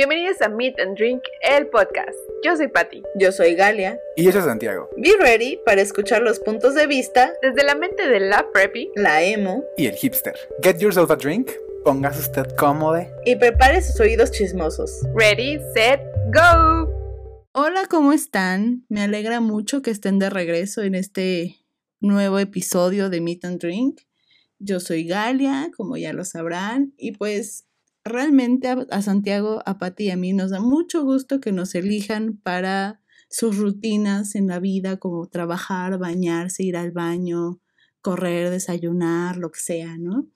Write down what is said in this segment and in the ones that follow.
Bienvenidos a Meet and Drink, el podcast. Yo soy Patti. Yo soy Galia. Y yo soy Santiago. Be ready para escuchar los puntos de vista desde la mente de la preppy, la emo y el hipster. Get yourself a drink, póngase usted cómodo y prepare sus oídos chismosos. Ready, set, go. Hola, ¿cómo están? Me alegra mucho que estén de regreso en este nuevo episodio de Meet and Drink. Yo soy Galia, como ya lo sabrán, y pues realmente a, Santiago, a Pati y a mí nos da mucho gusto que nos elijan para sus rutinas en la vida, como trabajar, bañarse, ir al baño, correr, desayunar, lo que sea, ¿no?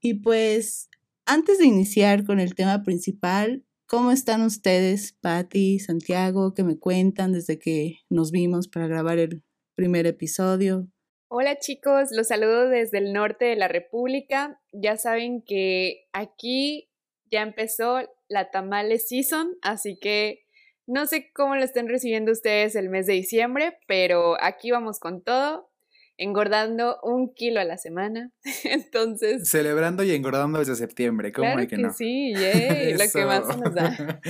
Y pues, antes de iniciar con el tema principal, ¿cómo están ustedes, Patti, Santiago, que me cuentan desde que nos vimos para grabar el primer episodio? Hola chicos, los saludo desde el norte de la República. Ya saben que aquí ya empezó la tamale season, así que no sé cómo lo estén recibiendo ustedes el mes de diciembre, pero aquí vamos con todo, engordando un kilo a la semana. Entonces. Celebrando y engordando desde septiembre, ¿cómo claro que, no? Sí, lo que más nos da.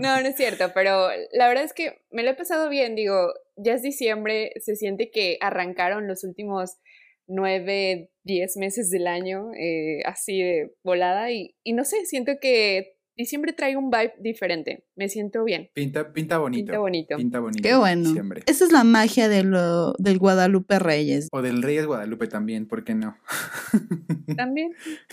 no, no es cierto, pero la verdad es que me lo he pasado bien, digo, ya es diciembre, se siente que arrancaron los últimos nueve, diez meses del año, eh, así de volada. Y, y, no sé, siento que diciembre trae un vibe diferente. Me siento bien. Pinta, pinta bonito. Pinta bonito. Pinta bonito. Qué bueno. Esa es la magia de lo, del Guadalupe Reyes. O del Reyes Guadalupe también, ¿por qué no? También.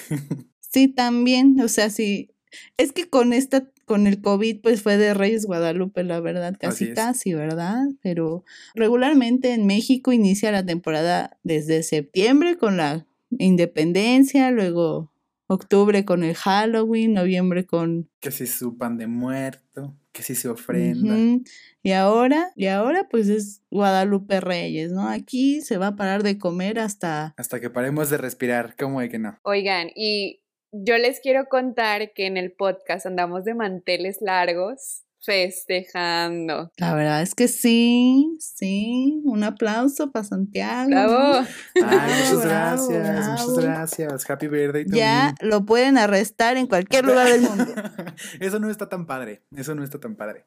Sí, también. O sea, sí. Es que con esta con el COVID pues fue de Reyes Guadalupe, la verdad, casi casi, ¿verdad? Pero regularmente en México inicia la temporada desde septiembre con la independencia, luego octubre con el Halloween, noviembre con... Que si su pan de muerto, que si se ofrenda. Y ahora, y ahora pues es Guadalupe Reyes, ¿no? Aquí se va a parar de comer hasta... Hasta que paremos de respirar, ¿cómo de que no? Oigan, y yo les quiero contar que en el podcast andamos de manteles largos festejando. La verdad es que sí, sí. Un aplauso para Santiago. Bravo. muchas gracias, muchas gracias. Happy birthday. ya lo pueden arrestar en cualquier lugar del mundo. eso no está tan padre, eso no está tan padre.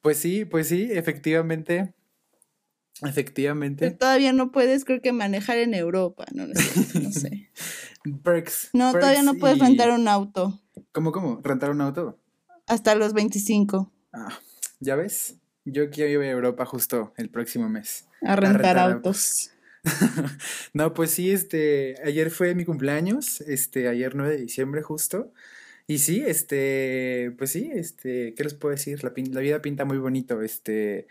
Pues sí, pues sí, efectivamente. Efectivamente. todavía no puedes, creo que manejar en Europa, no, no sé. Perks. No, todavía no puedes rentar un auto. ¿Cómo, cómo? ¿Rentar un auto? Hasta los 25. Ah, ¿ya ves? Yo quiero ir a Europa justo el próximo mes. A rentar, autos. no, pues sí, este, ayer fue mi cumpleaños, este, ayer 9 de diciembre justo. Y sí, este, pues sí, este, ¿qué les puedo decir? La, la vida pinta muy bonito, este,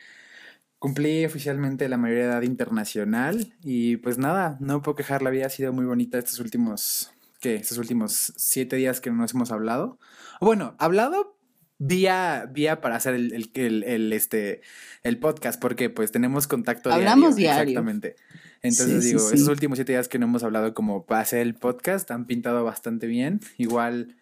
Cumplí oficialmente la mayoría de edad internacional y pues nada, no puedo quejar, la vida ha sido muy bonita estos últimos, ¿qué? Estos últimos siete días que no nos hemos hablado. Bueno, hablado vía, vía para hacer el, el, este, el podcast, porque pues tenemos contacto Hablamos diario. Exactamente. Entonces digo, esos últimos siete días que no hemos hablado como para hacer el podcast han pintado bastante bien. Igual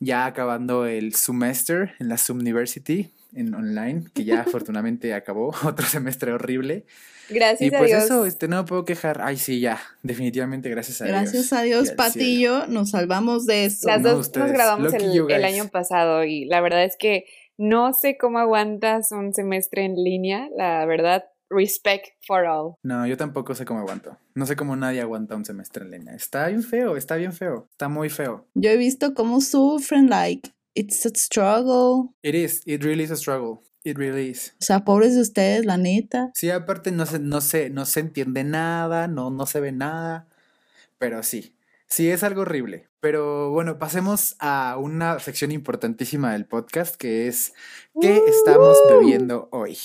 ya acabando el semester en la Subniversity, en online, que ya afortunadamente acabó, otro semestre horrible. Gracias y pues eso, este, no puedo quejar. Ay, sí, ya, definitivamente gracias a Dios. Gracias a Dios, Patillo, nos salvamos de eso. Las dos nos grabamos el, el, año pasado y la verdad es que no sé cómo aguantas un semestre en línea, la verdad. Respect for all. No, yo tampoco sé cómo aguanto. No sé cómo nadie aguanta un semestre en línea. Está bien feo, está bien feo. Está muy feo. Yo he visto cómo sufren, like, it's a struggle. It is, it really is a struggle. It really is. O sea, pobres de ustedes, la neta. Sí, aparte no se, no se, no se entiende nada, no, no se ve nada. Pero sí, sí es algo horrible. Pero bueno, pasemos a una sección importantísima del podcast que es ¿qué estamos bebiendo hoy?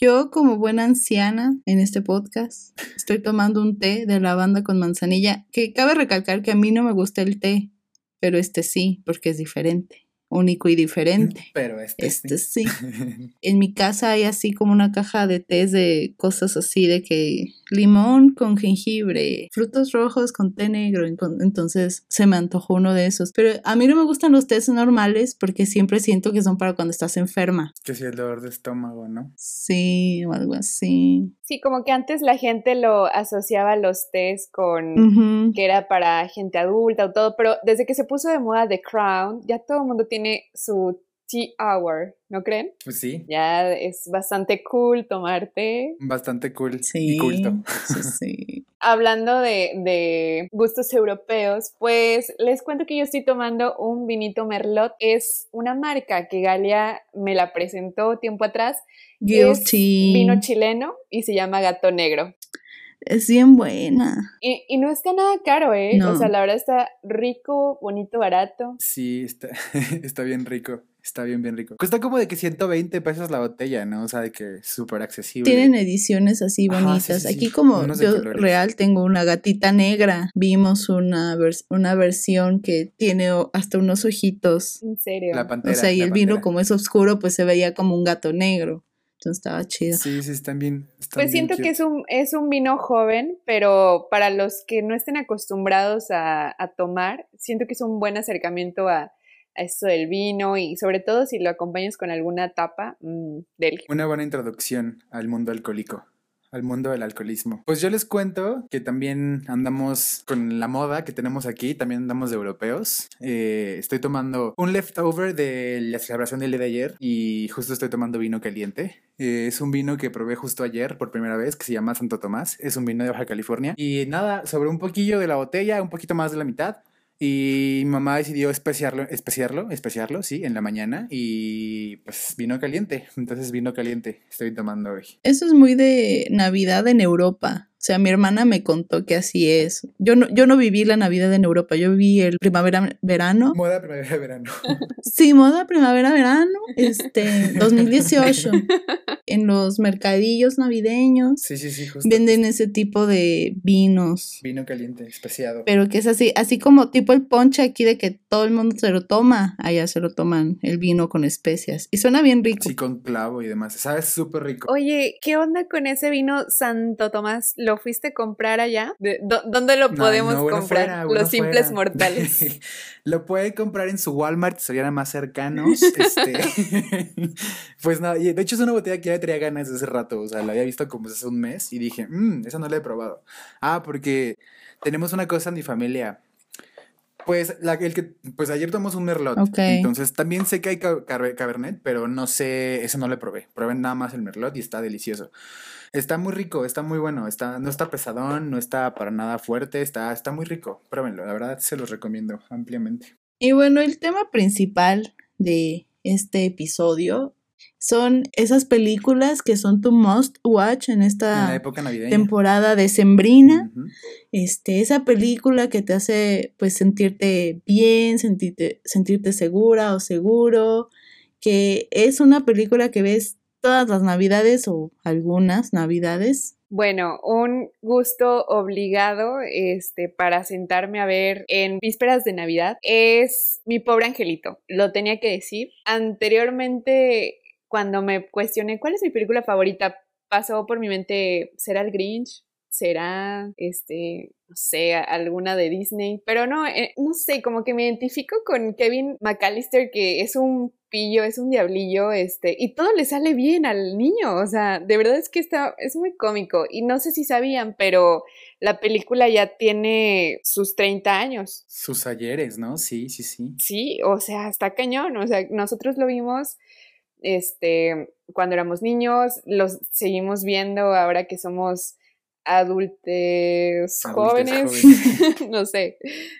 Yo, como buena anciana en este podcast, estoy tomando un té de lavanda con manzanilla, que cabe recalcar que a mí no me gusta el té pero este sí, porque es diferente. Único y diferente. Pero este, este sí. en mi casa hay así como una caja de tés de cosas así de que limón con jengibre, frutos rojos con té negro, entonces se me antojó uno de esos. Pero a mí no me gustan los tés normales porque siempre siento que son para cuando estás enferma. Que si el dolor de estómago, ¿no? Sí, o algo así. Sí, como que antes la gente lo asociaba los tés con que era para gente adulta o todo, pero desde que se puso de moda The Crown, ya todo el mundo tiene su tea hour, ¿no creen? Pues sí. Ya es bastante cool tomarte. Bastante cool sí, y culto. Sí, sí. Hablando de, de, gustos europeos, pues les cuento que yo estoy tomando un vinito Merlot. Es una marca que Galia me la presentó tiempo atrás. Guilty. Es vino chileno y se llama Gato Negro. Es bien buena. Y, y, no está nada caro, ¿eh? O sea, la verdad está rico, bonito, barato. Sí, está, está bien rico. Está bien, bien rico. Cuesta como de que 120 pesos la botella, ¿no? O sea, de que súper accesible. Tienen ediciones así bonitas. Aquí como yo real tengo una gatita negra. Vimos una, una versión que tiene hasta unos ojitos. En serio. La pantera. O sea, y el vino como es oscuro, pues se veía como un gato negro. Entonces estaba chido. Sí, sí, están bien. pues siento que es un, es un vino joven, pero para los que no estén acostumbrados a, a tomar, siento que es un buen acercamiento a, esto del vino y sobre todo si lo acompañas con alguna tapa mm, del... Una buena introducción al mundo alcohólico al mundo del alcoholismo. Pues yo les cuento que también andamos con la moda que tenemos aquí, también andamos de europeos. Eh, estoy tomando un leftover de la celebración del día de ayer y justo estoy tomando vino caliente. Eh, es un vino que probé justo ayer por primera vez que se llama Santo Tomás. Es un vino de Baja California. Y nada, sobre un poquillo de la botella, un poquito más de la mitad, y mi mamá decidió especiarlo, especiarlo, especiarlo, sí, en la mañana. Y pues vino caliente. Entonces vino caliente estoy tomando hoy. Eso es muy de Navidad en Europa. O sea, mi hermana me contó que así es. Yo no, yo no viví la Navidad en Europa, yo viví el primavera-verano. Moda primavera-verano. Sí, moda primavera-verano, este, 2018. en los mercadillos navideños. Sí, sí, sí, justo. Venden ese tipo de vinos. Vino caliente, especiado. Pero que es así, así como tipo el ponche aquí de que todo el mundo se lo toma, allá se lo toman el vino con especias. Y suena bien rico. Sí, con clavo y demás. Sabe súper rico. Oye, ¿qué onda con ese vino Santo Tomás? ¿Lo fuiste a comprar allá? ¿Dónde lo podemos comprar? los simples mortales. lo puede comprar en su Walmart, serían más cercanos. este, pues nada, de hecho es una botella que ya traía ganas desde hace rato, o sea, la había visto como hace un mes y dije, mmm, esa no la he probado. Ah, porque tenemos una cosa en mi familia. Pues, la, el que, pues ayer tomamos un Merlot. Entonces también sé que hay Cabernet, pero no sé, eso no lo probé. Probé nada más el Merlot y está delicioso. Está muy rico, está muy bueno, está, no está pesadón, no está para nada fuerte, está, está muy rico. Pruébenlo, la verdad se los recomiendo ampliamente. Y bueno, el tema principal de este episodio son esas películas que son tu must watch en esta temporada decembrina. Este, esa película que te hace pues sentirte bien, sentirte, sentirte segura o seguro, que es una película que ves todas las navidades o algunas navidades? Bueno, un gusto obligado este, para sentarme a ver en vísperas de Navidad es Mi pobre angelito. Lo tenía que decir. Anteriormente, cuando me cuestioné cuál es mi película favorita, pasó por mi mente, ¿será el Grinch? será, este, no sé, alguna de Disney, pero no, eh, no sé, como que me identifico con Kevin McAllister, que es un pillo, es un diablillo, este, y todo le sale bien al niño, o sea, de verdad es que está, es muy cómico, y no sé si sabían, pero la película ya tiene sus 30 años. Sus ayeres, ¿no? Sí, sí, sí. Sí, o sea, está cañón, o sea, nosotros lo vimos este, cuando éramos niños, los seguimos viendo ahora que somos adultos jóvenes, no sé,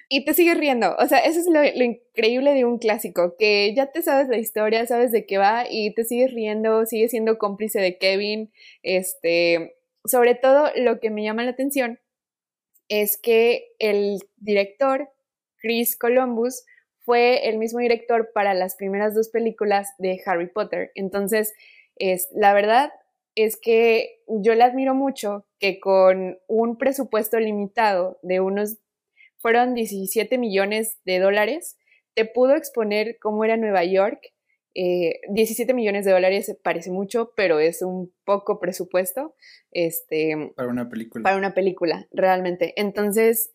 y te sigues riendo, o sea, eso es lo, increíble de un clásico, que ya te sabes la historia, sabes de qué va y te sigues riendo, sigues siendo cómplice de Kevin, este, sobre todo lo que me llama la atención es que el director, Chris Columbus, fue el mismo director para las primeras dos películas de Harry Potter, entonces, es, la verdad, es que yo le admiro mucho que con un presupuesto limitado de unos, fueron 17 millones de dólares, te pudo exponer cómo era Nueva York. 17 millones de dólares parece mucho, pero es un poco presupuesto. Este, para una película. Para una película, realmente. Entonces,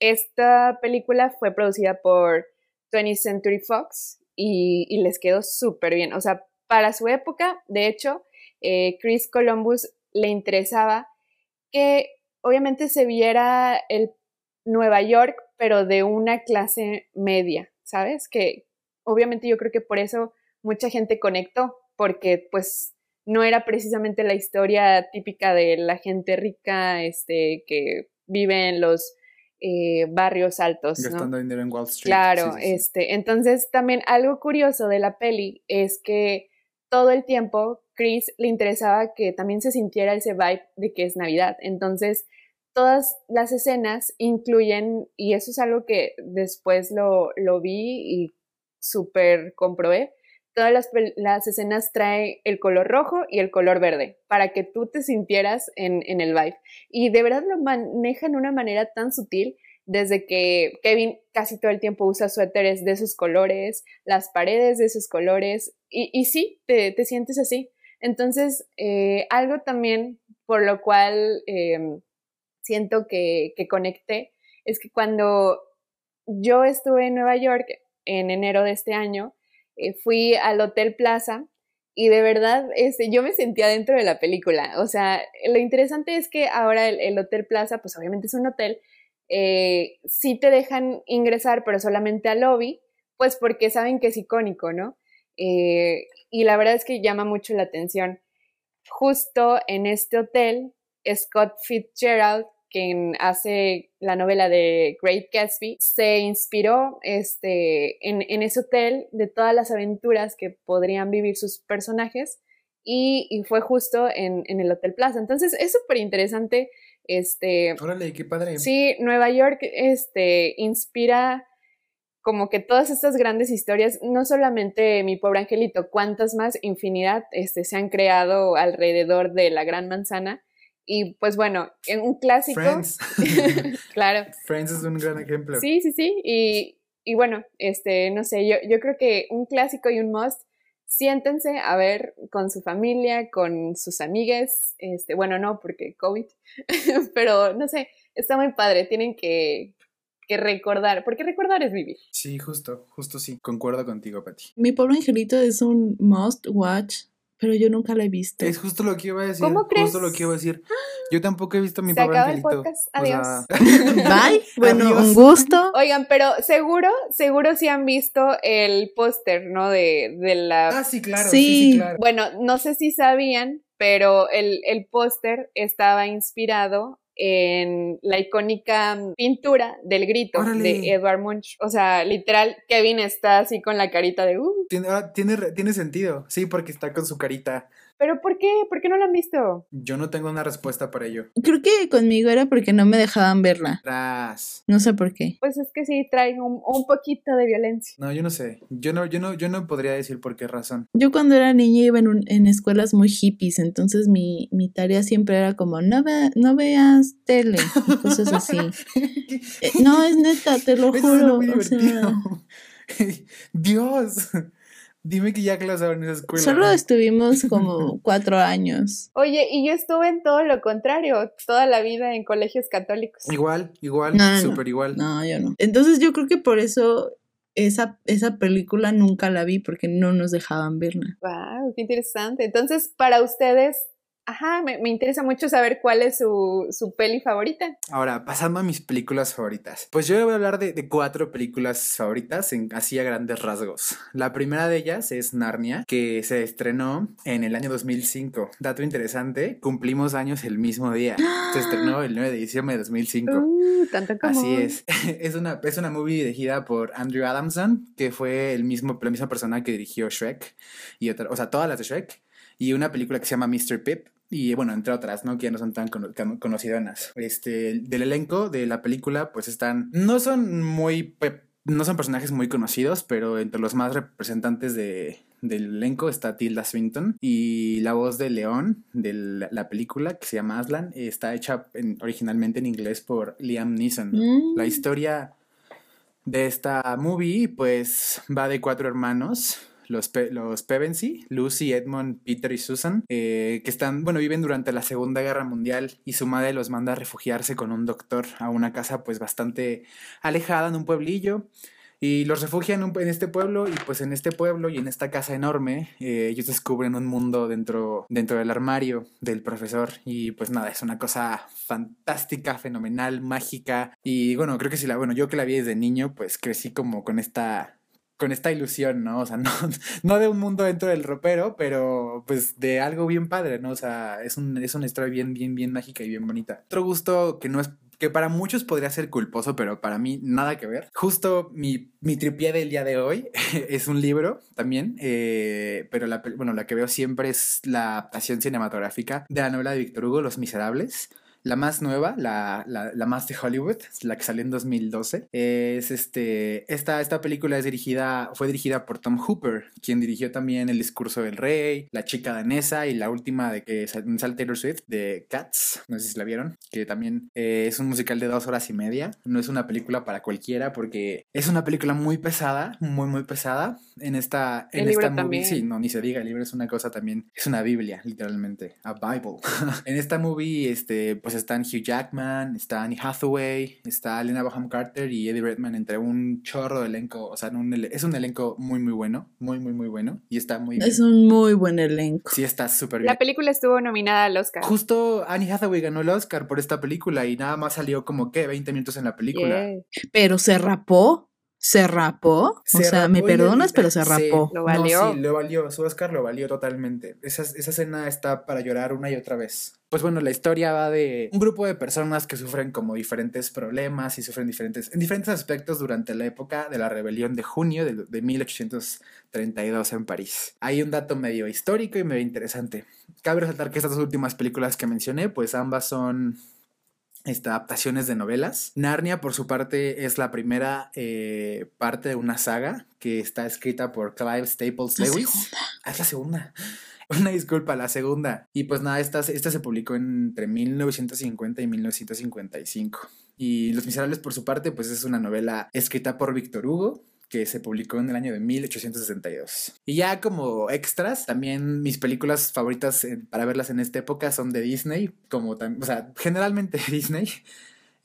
esta película fue producida por 20th Century Fox y, les quedó súper bien. O sea, para su época, de hecho, eh, Chris Columbus le interesaba que obviamente se viera el Nueva York, pero de una clase media, ¿sabes? Que obviamente yo creo que por eso mucha gente conectó, porque pues no era precisamente la historia típica de la gente rica, este, que vive en los eh, barrios altos. Gastando dinero en Wall Street. Claro, este. Entonces, también algo curioso de la peli es que todo el tiempo Chris le interesaba que también se sintiera ese vibe de que es Navidad. Entonces, todas las escenas incluyen, y eso es algo que después lo, lo vi y súper comprobé, todas las, las, escenas trae el color rojo y el color verde para que tú te sintieras en, en, el vibe. Y de verdad lo manejan de una manera tan sutil, desde que Kevin casi todo el tiempo usa suéteres de esos colores, las paredes de esos colores, y, y sí, te, te, sientes así. Entonces, eh, algo también por lo cual eh, siento que, conecté es que cuando yo estuve en Nueva York en enero de este año, eh, fui al Hotel Plaza y de verdad este, yo me sentía dentro de la película. O sea, lo interesante es que ahora el, Hotel Plaza, pues obviamente es un hotel, sí te dejan ingresar, pero solamente al lobby, pues porque saben que es icónico, ¿no? Y la verdad es que llama mucho la atención. Justo en este hotel, Scott Fitzgerald quien hace la novela de Great Gatsby, se inspiró este, en, ese hotel de todas las aventuras que podrían vivir sus personajes y, fue justo en, el Hotel Plaza. Entonces es súper interesante. Este, Órale, qué padre. Sí, Nueva York este, inspira como que todas estas grandes historias, no solamente mi pobre angelito, cuántas más, infinidad, este, se han creado alrededor de la Gran Manzana y pues bueno, en un clásico. Friends. claro. Friends es un gran ejemplo. Sí, sí, sí. Y, y bueno, este, no sé, yo, yo creo que un clásico y un must, siéntense a ver con su familia, con sus amigas, este, bueno, no, porque COVID, pero no sé, está muy padre, tienen que, que recordar, porque recordar es vivir. Sí, justo, justo sí, concuerdo contigo, Pati. Mi pobre angelito es un must watch pero yo nunca la he visto. Es justo lo que iba a decir. ¿Cómo crees? Justo lo que iba a decir. Yo tampoco he visto mi Se pobre acaba angelito. el podcast. Adiós. Bye. Bueno, un gusto. Oigan, pero seguro, seguro sí han visto el póster, ¿no? De, de la. Ah, sí, claro. Sí. sí, claro. Bueno, no sé si sabían, pero el, el póster estaba inspirado en la icónica pintura del grito de Edward Munch. O sea, literal, Kevin está así con la carita de... Uh. Tiene, ah, tiene, tiene sentido, sí, porque está con su carita ¿Pero por qué? ¿Por qué no la han visto? Yo no tengo una respuesta para ello. Creo que conmigo era porque no me dejaban verla. Tras. No sé por qué. Pues es que sí traen un, poquito de violencia. No, yo no sé. Yo no, yo no, yo no podría decir por qué razón. Yo cuando era niña iba en, en escuelas muy hippies, entonces mi, mi tarea siempre era como, no, no veas tele, cosas así. Eh, no, es neta, te lo juro. o sea... Dios. Dime que ya clasaron en esa escuela. Solo estuvimos como cuatro años. Oye, y yo estuve en todo lo contrario, toda la vida en colegios católicos. Igual, igual, súper igual. No, yo no. Entonces yo creo que por eso esa, esa película nunca la vi, porque no nos dejaban verla. Wow, qué interesante. Entonces, para ustedes, Ajá, me, interesa mucho saber cuál es su, su, peli favorita. Ahora, pasando a mis películas favoritas. Pues yo voy a hablar de, cuatro películas favoritas, en, así a grandes rasgos. La primera de ellas es Narnia, que se estrenó en el año 2005. Dato interesante, cumplimos años el mismo día. Se estrenó el 9 de diciembre de 2005. Uh, tanto como... Así es. es, una, es una movie dirigida por Andrew Adamson, que fue el mismo, la misma persona que dirigió Shrek, y otra, o sea, todas las de Shrek y una película que se llama Mr. Pip, y bueno, entre otras, ¿no? Que ya no son tan conocidas. Este, del elenco de la película, pues están, no son muy, no son personajes muy conocidos, pero entre los más representantes de, del elenco está Tilda Swinton y la voz de León de la, película que se llama Aslan está hecha originalmente en inglés por Liam Neeson. La mm. historia de esta movie, pues va de cuatro hermanos los, Pevensey, Lucy, Edmund, Peter y Susan, eh, que están, bueno, viven durante la Segunda Guerra Mundial y su madre los manda a refugiarse con un doctor a una casa pues bastante alejada en un pueblillo. Y los refugian en, este pueblo y pues en este pueblo y en esta casa enorme eh, ellos descubren un mundo dentro, dentro del armario del profesor y pues nada, es una cosa fantástica, fenomenal, mágica y bueno, creo que si la, bueno, yo que la vi desde niño pues crecí como con esta con esta ilusión, ¿no? O sea, no, no de un mundo dentro del ropero, pero pues de algo bien padre, ¿no? O sea, es, un, es una historia bien, bien, bien mágica y bien bonita. Otro gusto que no es que para muchos podría ser culposo, pero para mí nada que ver. Justo mi, mi tripié del día de hoy es un libro también, eh, pero la, bueno, la que veo siempre es la adaptación cinematográfica de la novela de Víctor Hugo, Los Miserables. La más nueva, la, la, más de Hollywood, la que salió en 2012, es este, esta, esta película es dirigida, fue dirigida por Tom Hooper, quien dirigió también El discurso del rey, La chica danesa y la última de que sale Taylor Swift, de Cats, no sé si la vieron, que también eh, es un musical de dos horas y media, no es una película para cualquiera porque es una película muy pesada, muy, muy pesada. En esta, en esta movie, sí, no, ni se diga, el libro es una cosa también, es una Biblia, literalmente, a Bible. en esta movie, este, pues están Hugh Jackman, está Annie Hathaway, está Elena Bonham Carter y Eddie Redmayne entre un chorro de elenco. O sea, es un elenco muy, muy bueno. Muy, muy, muy bueno. Y está muy Es un muy buen elenco. Sí, está súper bien. La película estuvo nominada al Oscar. Justo Annie Hathaway ganó el Oscar por esta película y nada más salió como que 20 minutos en la película. Pero se rapó. ¿Se rapó? o sea, me perdonas, pero se rapó. lo valió. sí, lo valió. Su Oscar lo valió totalmente. Esa, esa escena está para llorar una y otra vez. Pues bueno, la historia va de un grupo de personas que sufren como diferentes problemas y sufren diferentes, en diferentes aspectos durante la época de la rebelión de junio de, de 1832 en París. Hay un dato medio histórico y medio interesante. Cabe resaltar que estas dos últimas películas que mencioné, pues ambas son este, adaptaciones de novelas. Narnia, por su parte, es la primera eh, parte de una saga que está escrita por Clive Staples Lewis. Ah, es la segunda. Una disculpa, la segunda. Y pues nada, esta, esta se publicó entre 1950 y 1955. Y Los Miserables, por su parte, pues es una novela escrita por Víctor Hugo, que se publicó en el año de 1862. Y ya como extras, también mis películas favoritas eh, para verlas en esta época son de Disney, como o sea, generalmente Disney.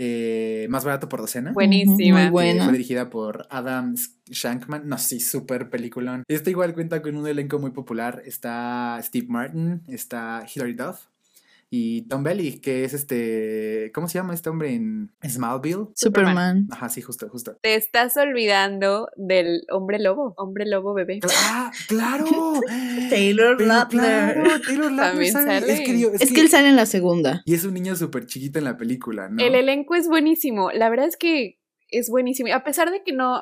Eh, más barato por docena. Buenísima. Muy buena. Fue dirigida por Adam Shankman. No, sí, súper peliculón. Esta igual cuenta con un elenco muy popular. Está Steve Martin, está Hilary Duff, y Tom Belly, que es este, ¿cómo se llama este hombre en Smallville? Superman. Ajá, sí, justo, justo. Te estás olvidando del hombre lobo, hombre lobo bebé. ¡Ah, claro! Taylor Lautner. Taylor Lautner sale. Es, que, es, que, él sale en la segunda. Y es un niño súper chiquito en la película, ¿no? El elenco es buenísimo. La verdad es que es buenísimo. A pesar de que no,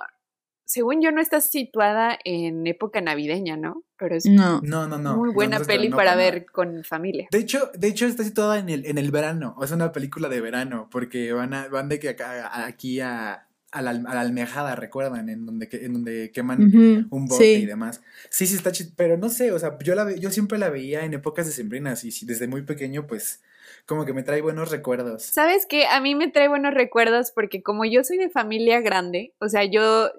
según yo, no está situada en época navideña, ¿no? Pero es no. No, no, no. muy buena peli para ver con familia. De hecho, de hecho está situada en el, en el verano. Es una película de verano, porque van, a, van de que acá, aquí a, a la, a la, almejada, recuerdan, en donde, en donde queman un bote y demás. Sí, sí está chido, pero no sé, o sea, yo, la, yo siempre la veía en épocas decembrinas y desde muy pequeño, pues, como que me trae buenos recuerdos. ¿Sabes qué? A mí me trae buenos recuerdos porque como yo soy de familia grande, o sea, yo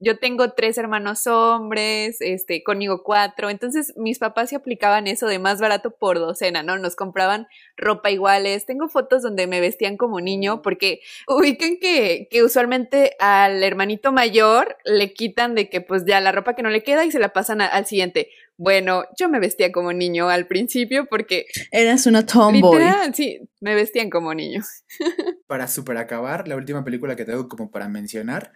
yo tengo tres hermanos hombres, este, conmigo cuatro, entonces mis papás se aplicaban eso de más barato por docena, ¿no? Nos compraban ropa iguales. Tengo fotos donde me vestían como niño, porque ubican que, que usualmente al hermanito mayor le quitan de que pues ya la ropa que no le queda y se la pasan al siguiente. Bueno, yo me vestía como niño al principio porque... Eras una tomboy. sí, me vestían como niño. para super acabar, la última película que tengo como para mencionar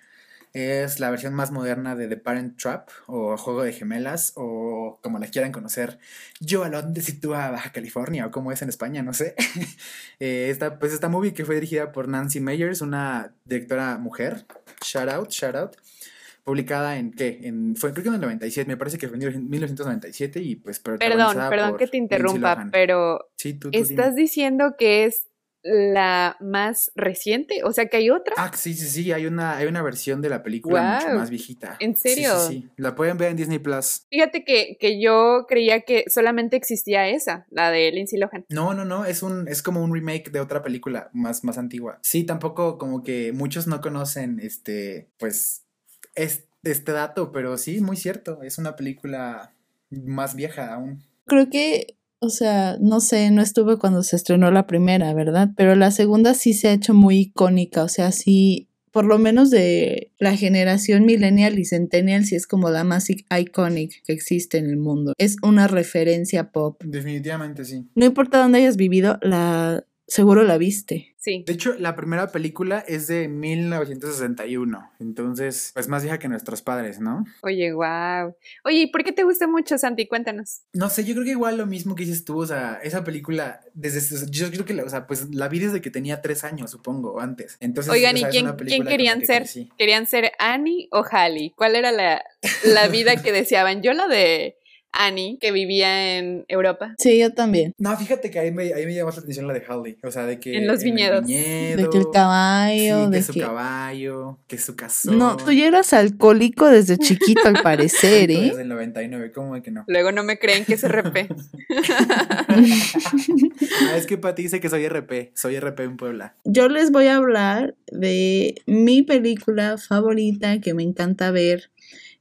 es la versión más moderna de The Parent Trap o Juego de Gemelas o como la quieran conocer. Yo a dónde sitúa Baja California o como es en España, no sé. eh, esta, pues esta movie que fue dirigida por Nancy Meyers, una directora mujer. Shout out, shout out. Publicada en qué? En, fue creo que en el 97, me parece que fue en 1997 y pues Perdón, perdón que te interrumpa, pero sí, tú, estás diciendo que es la más reciente, o sea que hay otra. Ah, sí, sí, sí, hay una, hay una versión de la película mucho más viejita. ¿En serio? Sí, sí, La pueden ver en Disney Plus. Fíjate que, que yo creía que solamente existía esa, la de Lindsay Lohan. No, no, no, es un, es como un remake de otra película más, más antigua. Sí, tampoco como que muchos no conocen este, pues, este dato, pero sí, muy cierto. Es una película más vieja aún. Creo que o sea, no sé, no estuve cuando se estrenó la primera, ¿verdad? Pero la segunda sí se ha hecho muy icónica, o sea, sí, por lo menos de la generación millennial y centennial, sí es como la más iconic que existe en el mundo. Es una referencia pop. Definitivamente sí. No importa dónde hayas vivido, la seguro la viste. Sí. De hecho, la primera película es de 1961, entonces, pues más vieja que nuestros padres, ¿no? Oye, wow. Oye, ¿y por qué te gusta mucho, Santi? Cuéntanos. No sé, yo creo que igual lo mismo que dices tú, o sea, esa película, desde, yo creo que, o sea, pues la vi desde que tenía tres años, supongo, antes. Entonces, Oigan, ¿y quién, quién querían ser? ¿Querían ser Annie o Hallie? ¿Cuál era la, la vida que deseaban? Yo la de Annie, que vivía en Europa. Sí, yo también. No, fíjate que ahí me, ahí me llamó la atención la de Holly. O sea, de que. En los viñedos. de que el caballo. de que su caballo, que su casón. No, tú ya eras alcohólico desde chiquito, al parecer, ¿eh? Desde el 99, ¿cómo de que no? Luego no me creen que es RP. ah, es que Pati dice que soy RP. Soy RP en Puebla. Yo les voy a hablar de mi película favorita que me encanta ver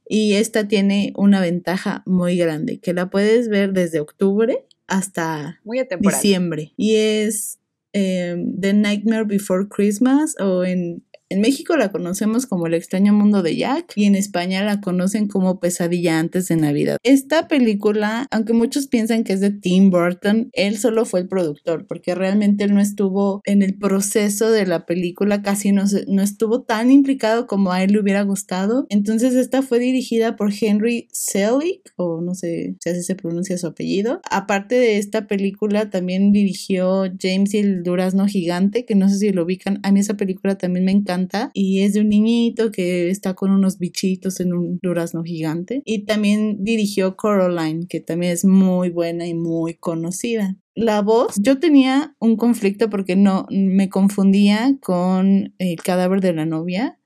y esta tiene una ventaja muy grande, que la puedes ver desde octubre hasta diciembre. Y es em, The Nightmare Before Christmas o en en México la conocemos como El extraño mundo de Jack y en España la conocen como Pesadilla antes de Navidad. Esta película, aunque muchos piensan que es de Tim Burton, él solo fue el productor porque realmente él no estuvo en el proceso de la película, casi no, no estuvo tan implicado como a él le hubiera gustado. Entonces esta fue dirigida por Henry Selick, o no sé si así se pronuncia su apellido. Aparte de esta película también dirigió James y el Durazno Gigante, que no sé si lo ubican. A mí esa película también me encanta y es de un niñito que está con unos bichitos en un durazno gigante. Y también dirigió Coraline, que también es muy buena y muy conocida. La voz, yo tenía un conflicto porque no me confundía con el cadáver de la novia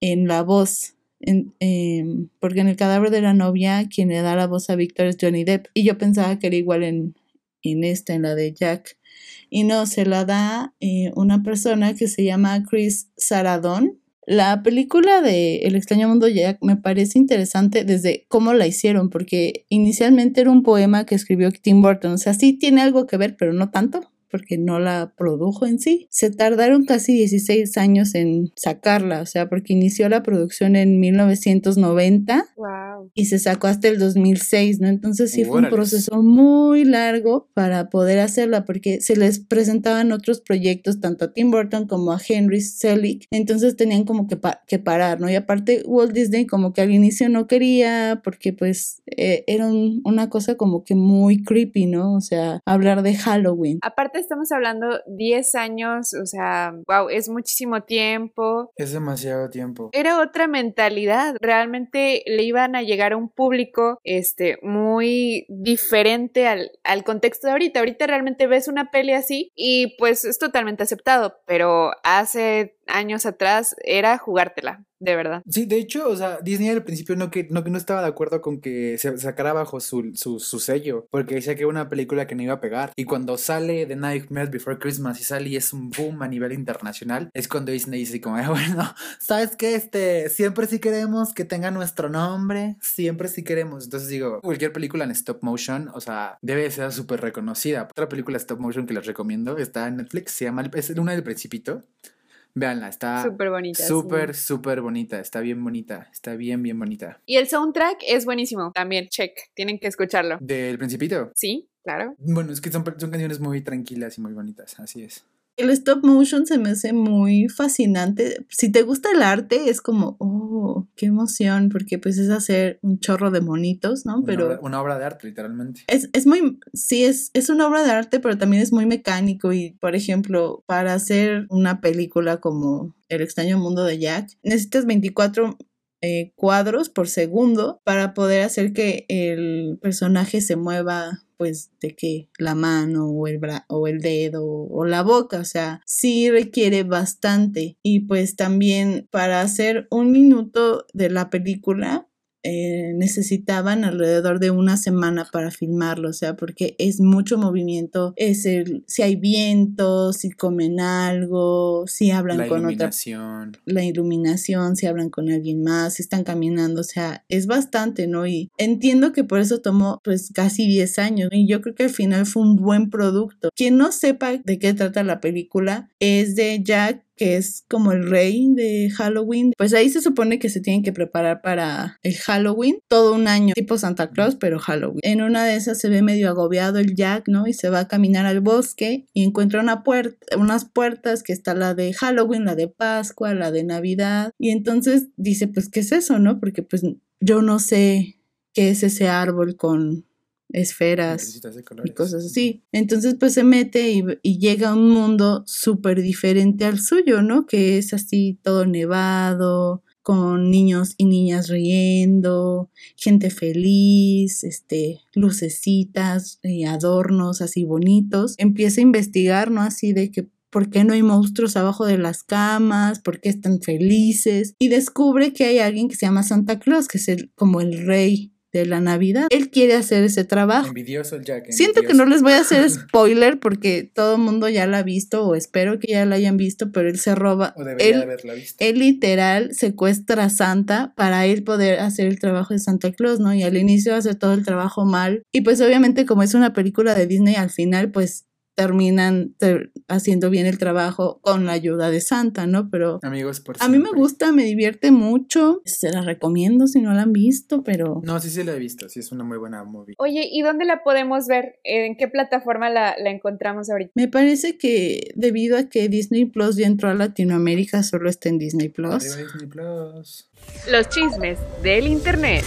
en la voz. Em, porque en el cadáver de la novia quien le da la voz a Víctor es Johnny Depp y yo pensaba que era igual en, en esta, en la de Jack y no, se la da eh, una persona que se llama Chris Saradón. La película de El extraño mundo Jack me parece interesante desde cómo la hicieron, porque inicialmente era un poema que escribió Tim Burton, o sea, sí tiene algo que ver, pero no tanto porque no la produjo en sí. Se tardaron casi 16 años en sacarla, o sea, porque inició la producción en 1990 y se sacó hasta el 2006, ¿no? Entonces sí fue un proceso muy largo para poder hacerla, porque se les presentaban otros proyectos, tanto a Tim Burton como a Henry Selick, entonces tenían como que, que parar, ¿no? Y aparte Walt Disney como que al inicio no quería, porque pues eh, era una cosa como que muy creepy, ¿no? O sea, hablar de Halloween. Aparte estamos hablando 10 años, o sea, wow, es muchísimo tiempo. Es demasiado tiempo. Era otra mentalidad, realmente le iban a llegar a un público este, muy diferente al, al contexto de ahorita. Ahorita realmente ves una peli así y pues es totalmente aceptado, pero hace años atrás era jugártela de verdad. Sí, de hecho, o sea, Disney al principio no, que, no, no estaba de acuerdo con que se sacara bajo su, su, sello, porque decía que era una película que no iba a pegar. Y cuando sale The Nightmare Before Christmas y sale y es un boom a nivel internacional, es cuando Disney dice como, bueno, ¿sabes qué? Este, siempre sí queremos que tenga nuestro nombre, siempre sí queremos. Entonces digo, cualquier película en stop motion, o sea, debe ser súper reconocida. Otra película stop motion que les recomiendo está en Netflix, se llama, es una del Principito. Veanla, está súper bonita. Súper, súper bonita. Está bien bonita. Está bien, bien bonita. Y el soundtrack es buenísimo. También, check. Tienen que escucharlo. ¿Del Principito? Sí, claro. Bueno, es que son, son canciones muy tranquilas y muy bonitas. Así es. El stop motion se me hace muy fascinante. Si te gusta el arte, es como, oh, qué emoción, porque pues es hacer un chorro de monitos, ¿no? Una pero obra, una obra de arte, literalmente. Es, es muy, sí, es, es una obra de arte, pero también es muy mecánico y, por ejemplo, para hacer una película como El extraño mundo de Jack, necesitas 24 eh, cuadros por segundo para poder hacer que el personaje se mueva pues de que la mano o el, o el dedo o la boca, o sea, sí requiere bastante. Y pues también para hacer un minuto de la película, eh, necesitaban alrededor de una semana para filmarlo, o sea, porque es mucho movimiento, es el, si hay viento, si comen algo, si hablan con otra, la iluminación, si hablan con alguien más, si están caminando, o sea, es bastante, ¿no? Y entiendo que por eso tomó pues casi 10 años y yo creo que al final fue un buen producto. Quien no sepa de qué trata la película es de Jack que es como el rey de Halloween, pues ahí se supone que se tienen que preparar para el Halloween todo un año, tipo Santa Claus, pero Halloween. En una de esas se ve medio agobiado el Jack, ¿no? Y se va a caminar al bosque y encuentra una puerta, unas puertas que está la de Halloween, la de Pascua, la de Navidad. Y entonces dice, pues, ¿qué es eso, no? Porque pues yo no sé qué es ese árbol con esferas y cosas así. Entonces pues se mete y, llega a un mundo súper diferente al suyo, ¿no? Que es así todo nevado, con niños y niñas riendo, gente feliz, este, lucecitas y adornos así bonitos. Empieza a investigar, ¿no? Así de que por qué no hay monstruos abajo de las camas, por qué están felices y descubre que hay alguien que se llama Santa Claus, que es el, como el rey de la Navidad. Él quiere hacer ese trabajo. Envidioso. Siento que no les voy a hacer spoiler porque todo el mundo ya la ha visto o espero que ya la hayan visto, pero él se roba. O debería haberla visto. Él literal secuestra a Santa para él poder hacer el trabajo de Santa Claus, ¿no? Y al inicio hace todo el trabajo mal. Y pues obviamente como es una película de Disney, al final pues terminan haciendo bien el trabajo con la ayuda de Santa, ¿no? Pero amigos por a mí me gusta, me divierte mucho, se la recomiendo si no la han visto, pero no, sí sí la he visto, sí es una muy buena movie. Oye, ¿y dónde la podemos ver? ¿En qué plataforma la, la encontramos ahorita? Me parece que debido a que Disney Plus ya entró a Latinoamérica, solo está en Disney Plus. Disney Plus. Los chismes del internet.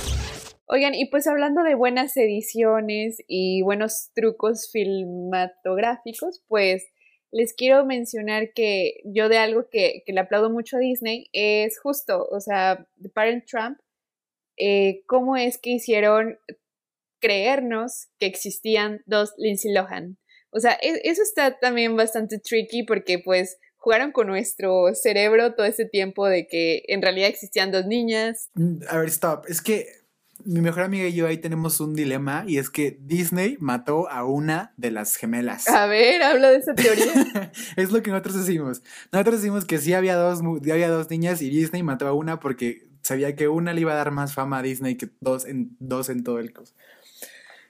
Oigan, y pues hablando de buenas ediciones y buenos trucos filmatográficos, pues les quiero mencionar que yo de algo que, le aplaudo mucho a Disney es justo, o sea, The Parent Trump, eh, cómo es que hicieron creernos que existían dos Lindsay Lohan. O sea, e, eso está también bastante tricky porque pues jugaron con nuestro cerebro todo ese tiempo de que en realidad existían dos niñas. Mm, a ver, stop. Es que mi mejor amiga y yo ahí tenemos un dilema y es que Disney mató a una de las gemelas. A ver, habla de esa teoría. es lo que nosotros decimos. Nosotros decimos que sí había dos, había dos niñas y Disney mató a una porque sabía que una le iba a dar más fama a Disney que dos en, dos en todo el caso.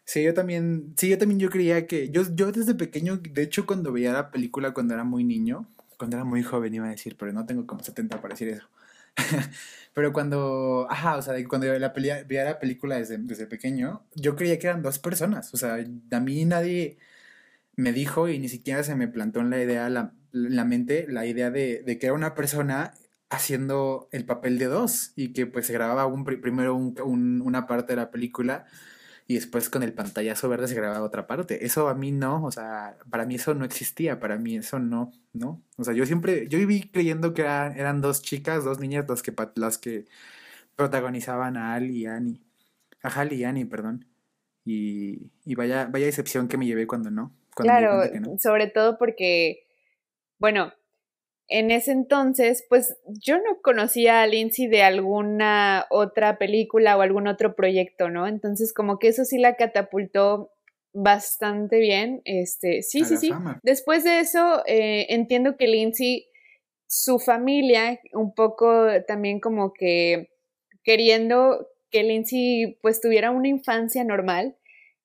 Sí, yo también, sí, yo también yo creía que, yo, yo desde pequeño, de hecho cuando veía la película cuando era muy niño, cuando era muy joven iba a decir, pero no tengo como 70 para decir eso. Pero cuando, ajá, o sea, cuando la veía la película desde, desde pequeño, yo creía que eran dos personas. O sea, a mí nadie me dijo y ni siquiera se me plantó en la idea, la, la mente, la idea de, de, que era una persona haciendo el papel de dos y que pues se grababa un, primero un, una parte de la película y después con el pantallazo verde se grababa otra parte. Eso a mí no, o sea, para mí eso no existía, para mí eso no, ¿no? O sea, yo siempre, yo viví creyendo que eran, eran dos chicas, dos niñas las que, las que protagonizaban a Al y Annie. A Hal y Annie, perdón. Y, y vaya, vaya excepción que me llevé cuando no. claro, sobre todo porque, bueno, en ese entonces, pues yo no conocía a Lindsay de alguna otra película o algún otro proyecto, ¿no? Entonces, como que eso sí la catapultó bastante bien. Este, sí, sí, sí. Después de eso, eh, entiendo que Lindsay, su familia, un poco también como que queriendo que Lindsay pues tuviera una infancia normal,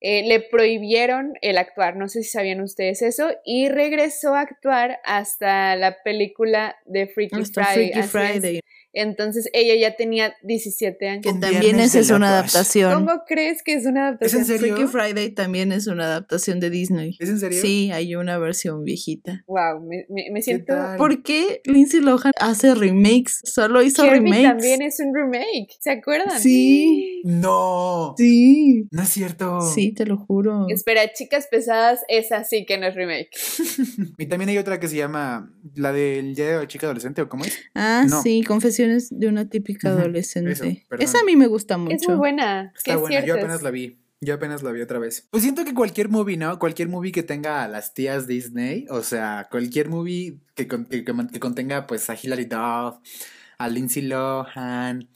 eh, le prohibieron el actuar, no sé si sabían ustedes eso, y regresó a actuar hasta la película de Freaky Friday. Entonces ella ya tenía 17 años. Que también esa es una adaptación. ¿Cómo crees que es una adaptación? ¿Es en serio? Freaky Friday también es una adaptación de Disney. ¿Es en serio? Sí, hay una versión viejita. Wow, me, me, siento. ¿Por qué Lindsay Lohan hace remakes? Solo hizo Kirby remakes. también es un remake, ¿se acuerdan? Sí. No. Sí. No es cierto. Sí, te lo juro. Espera, Chicas Pesadas, esa sí que no es remake. y también hay otra que se llama la del día de la chica adolescente, ¿o cómo es? Ah, sí, Confesiones de una típica adolescente. esa a mí me gusta mucho. Es muy buena. Está buena, yo apenas la vi. Yo apenas la vi otra vez. Pues siento que cualquier movie, ¿no? Cualquier movie que tenga a las tías Disney, o sea, cualquier movie que, que, que contenga pues a Hilary Duff, a Lindsay Lohan,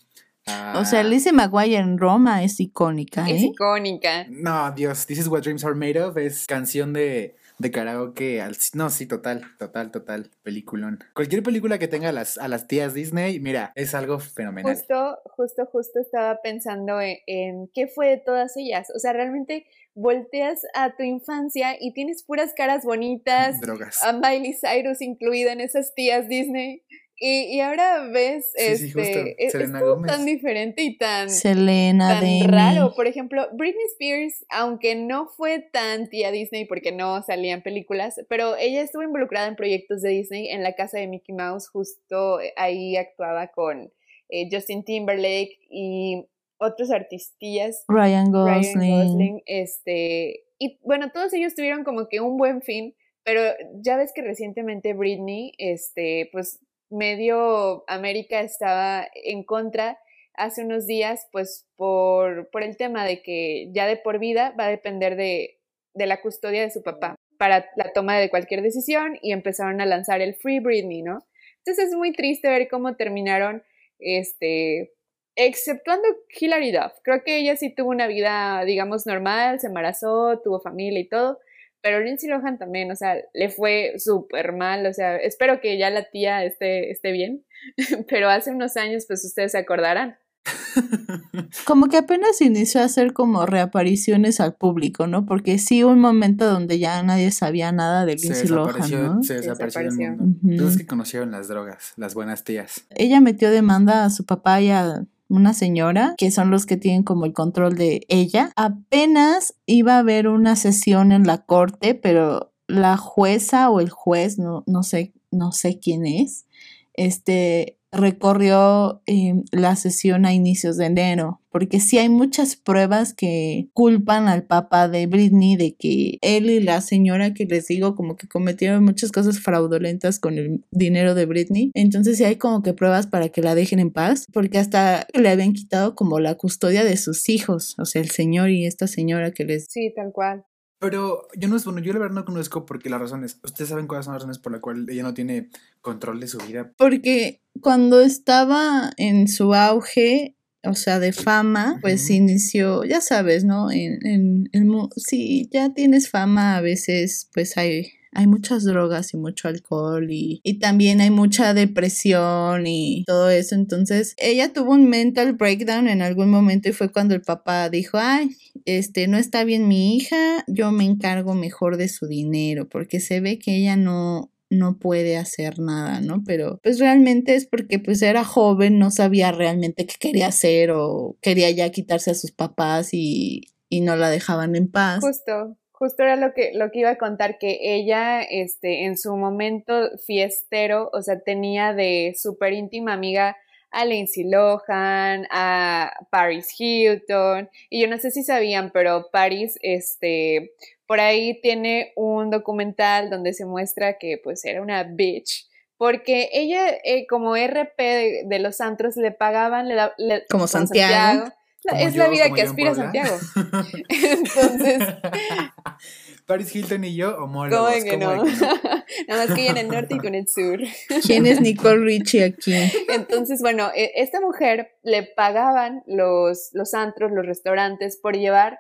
o sea, Lizzie McGuire en Roma es icónica, ¿eh? Es icónica. No, Dios, This is what dreams are made of es canción de, de karaoke. Al, no, sí, total, total, total, peliculón. Cualquier película que tenga a las, a las tías Disney, mira, es algo fenomenal. Justo, justo, justo estaba pensando en, qué fue de todas ellas. O sea, realmente volteas a tu infancia y tienes puras caras bonitas. Drogas. A Miley Cyrus incluida en esas tías Disney. Y, ahora ves, este, e, es, tan diferente y tan, Selena tan raro. Por ejemplo, Britney Spears, aunque no fue tan tía Disney porque no salían películas, pero ella estuvo involucrada en proyectos de Disney en la casa de Mickey Mouse, justo ahí actuaba con eh, Justin Timberlake y otros artistillas. Ryan Gosling. Ryan Gosling. Este, y bueno, todos ellos tuvieron como que un buen fin, pero ya ves que recientemente Britney, este, pues medio América estaba en contra hace unos días, pues por, por el tema de que ya de por vida va a depender de, de la custodia de su papá para la toma de cualquier decisión y empezaron a lanzar el Free Britney, ¿no? Entonces es muy triste ver cómo terminaron, este, exceptuando Hilary Duff. Creo que ella sí tuvo una vida, digamos, normal, se embarazó, tuvo familia y todo, pero Lindsay Lohan también, o sea, le fue súper mal, o sea, espero que ya la tía esté, esté bien, pero hace unos años, pues ustedes se acordarán. Como que apenas inició a hacer como reapariciones al público, ¿no? Porque sí un momento donde ya nadie sabía nada de Lindsay Lohan, ¿no? Se desapareció, del mundo. que conocieron las drogas, las buenas tías. Ella metió demanda a su papá y a una señora, que son los que tienen como el control de ella. Apenas iba a haber una sesión en la corte, pero la jueza o el juez, no, no sé, no sé quién es, este, recorrió em, la sesión a inicios de enero, porque sí hay muchas pruebas que culpan al papá de Britney de que él y la señora que les digo como que cometieron muchas cosas fraudulentas con el dinero de Britney. Entonces sí hay como que pruebas para que la dejen en paz, porque hasta le habían quitado como la custodia de sus hijos, o sea, el señor y esta señora que les... Sí, tal cual. Pero yo no es bueno, yo la verdad no conozco porque las razones. ¿Ustedes saben cuáles son las razones por las cuales ella no tiene control de su vida? Porque cuando estaba en su auge, o sea, de fama, pues inició, ya sabes, ¿no? En, en, en, si ya tienes fama, a veces pues hay hay muchas drogas y mucho alcohol y, y, también hay mucha depresión y todo eso. Entonces, ella tuvo un mental breakdown en algún momento y fue cuando el papá dijo, ay, este, no está bien mi hija, yo me encargo mejor de su dinero porque se ve que ella no, no puede hacer nada, ¿no? Pero pues realmente es porque pues era joven, no sabía realmente qué quería hacer o quería ya quitarse a sus papás y, y no la dejaban en paz. Justo justo era lo que, lo que iba a contar, que ella, este, en su momento fiestero, o sea, tenía de súper íntima amiga a Lindsay Lohan, a Paris Hilton, y yo no sé si sabían, pero Paris, este, por ahí tiene un documental donde se muestra que pues era una bitch, porque ella eh, como RP de, los antros le pagaban, le, como Santiago es la vida que aspira Santiago. Entonces. Paris Hilton y yo, homólogos. ¿Cómo que no? Nada más que ella en el norte y con el sur. ¿Quién es Nicole Richie aquí? Entonces, bueno, e, esta mujer le pagaban los, los antros, los restaurantes por llevar